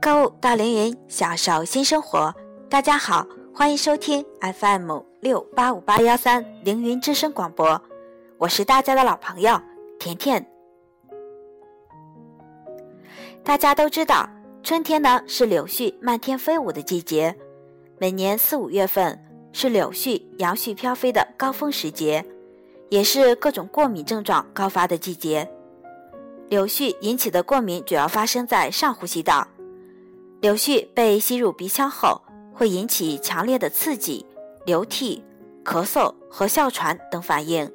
购物到凌云，享受新生活。大家好，欢迎收听 FM 六八五八幺三凌云之声广播，我是大家的老朋友甜甜。大家都知道，春天呢是柳絮漫天飞舞的季节，每年四五月份是柳絮、杨絮飘飞的高峰时节，也是各种过敏症状高发的季节。柳絮引起的过敏主要发生在上呼吸道。柳絮被吸入鼻腔后，会引起强烈的刺激、流涕、咳嗽和哮喘等反应。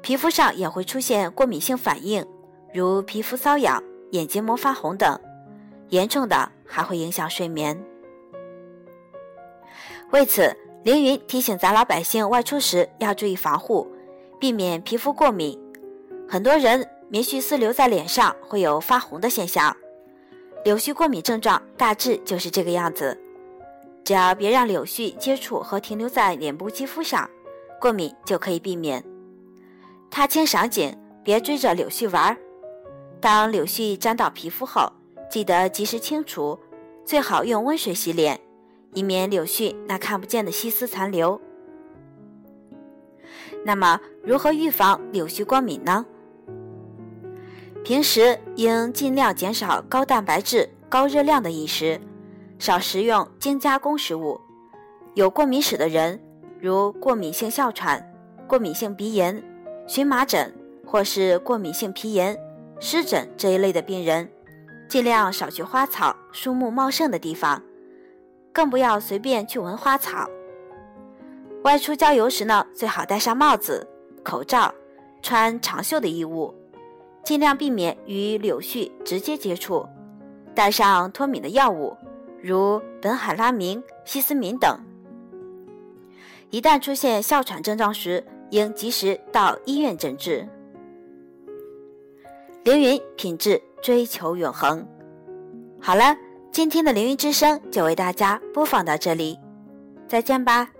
皮肤上也会出现过敏性反应，如皮肤瘙痒、眼结膜发红等。严重的还会影响睡眠。为此，凌云提醒咱老百姓外出时要注意防护，避免皮肤过敏。很多人。棉絮丝留在脸上会有发红的现象，柳絮过敏症状大致就是这个样子。只要别让柳絮接触和停留在脸部肌肤上，过敏就可以避免。踏青赏景，别追着柳絮玩儿。当柳絮沾到皮肤后，记得及时清除，最好用温水洗脸，以免柳絮那看不见的细丝残留。那么，如何预防柳絮过敏呢？平时应尽量减少高蛋白质、高热量的饮食，少食用精加工食物。有过敏史的人，如过敏性哮喘、过敏性鼻炎、荨麻疹或是过敏性皮炎、湿疹这一类的病人，尽量少去花草、树木茂盛的地方，更不要随便去闻花草。外出郊游时呢，最好戴上帽子、口罩，穿长袖的衣物。尽量避免与柳絮直接接触，带上脱敏的药物，如苯海拉明、西司敏等。一旦出现哮喘症状时，应及时到医院诊治。凌云品质追求永恒。好了，今天的凌云之声就为大家播放到这里，再见吧。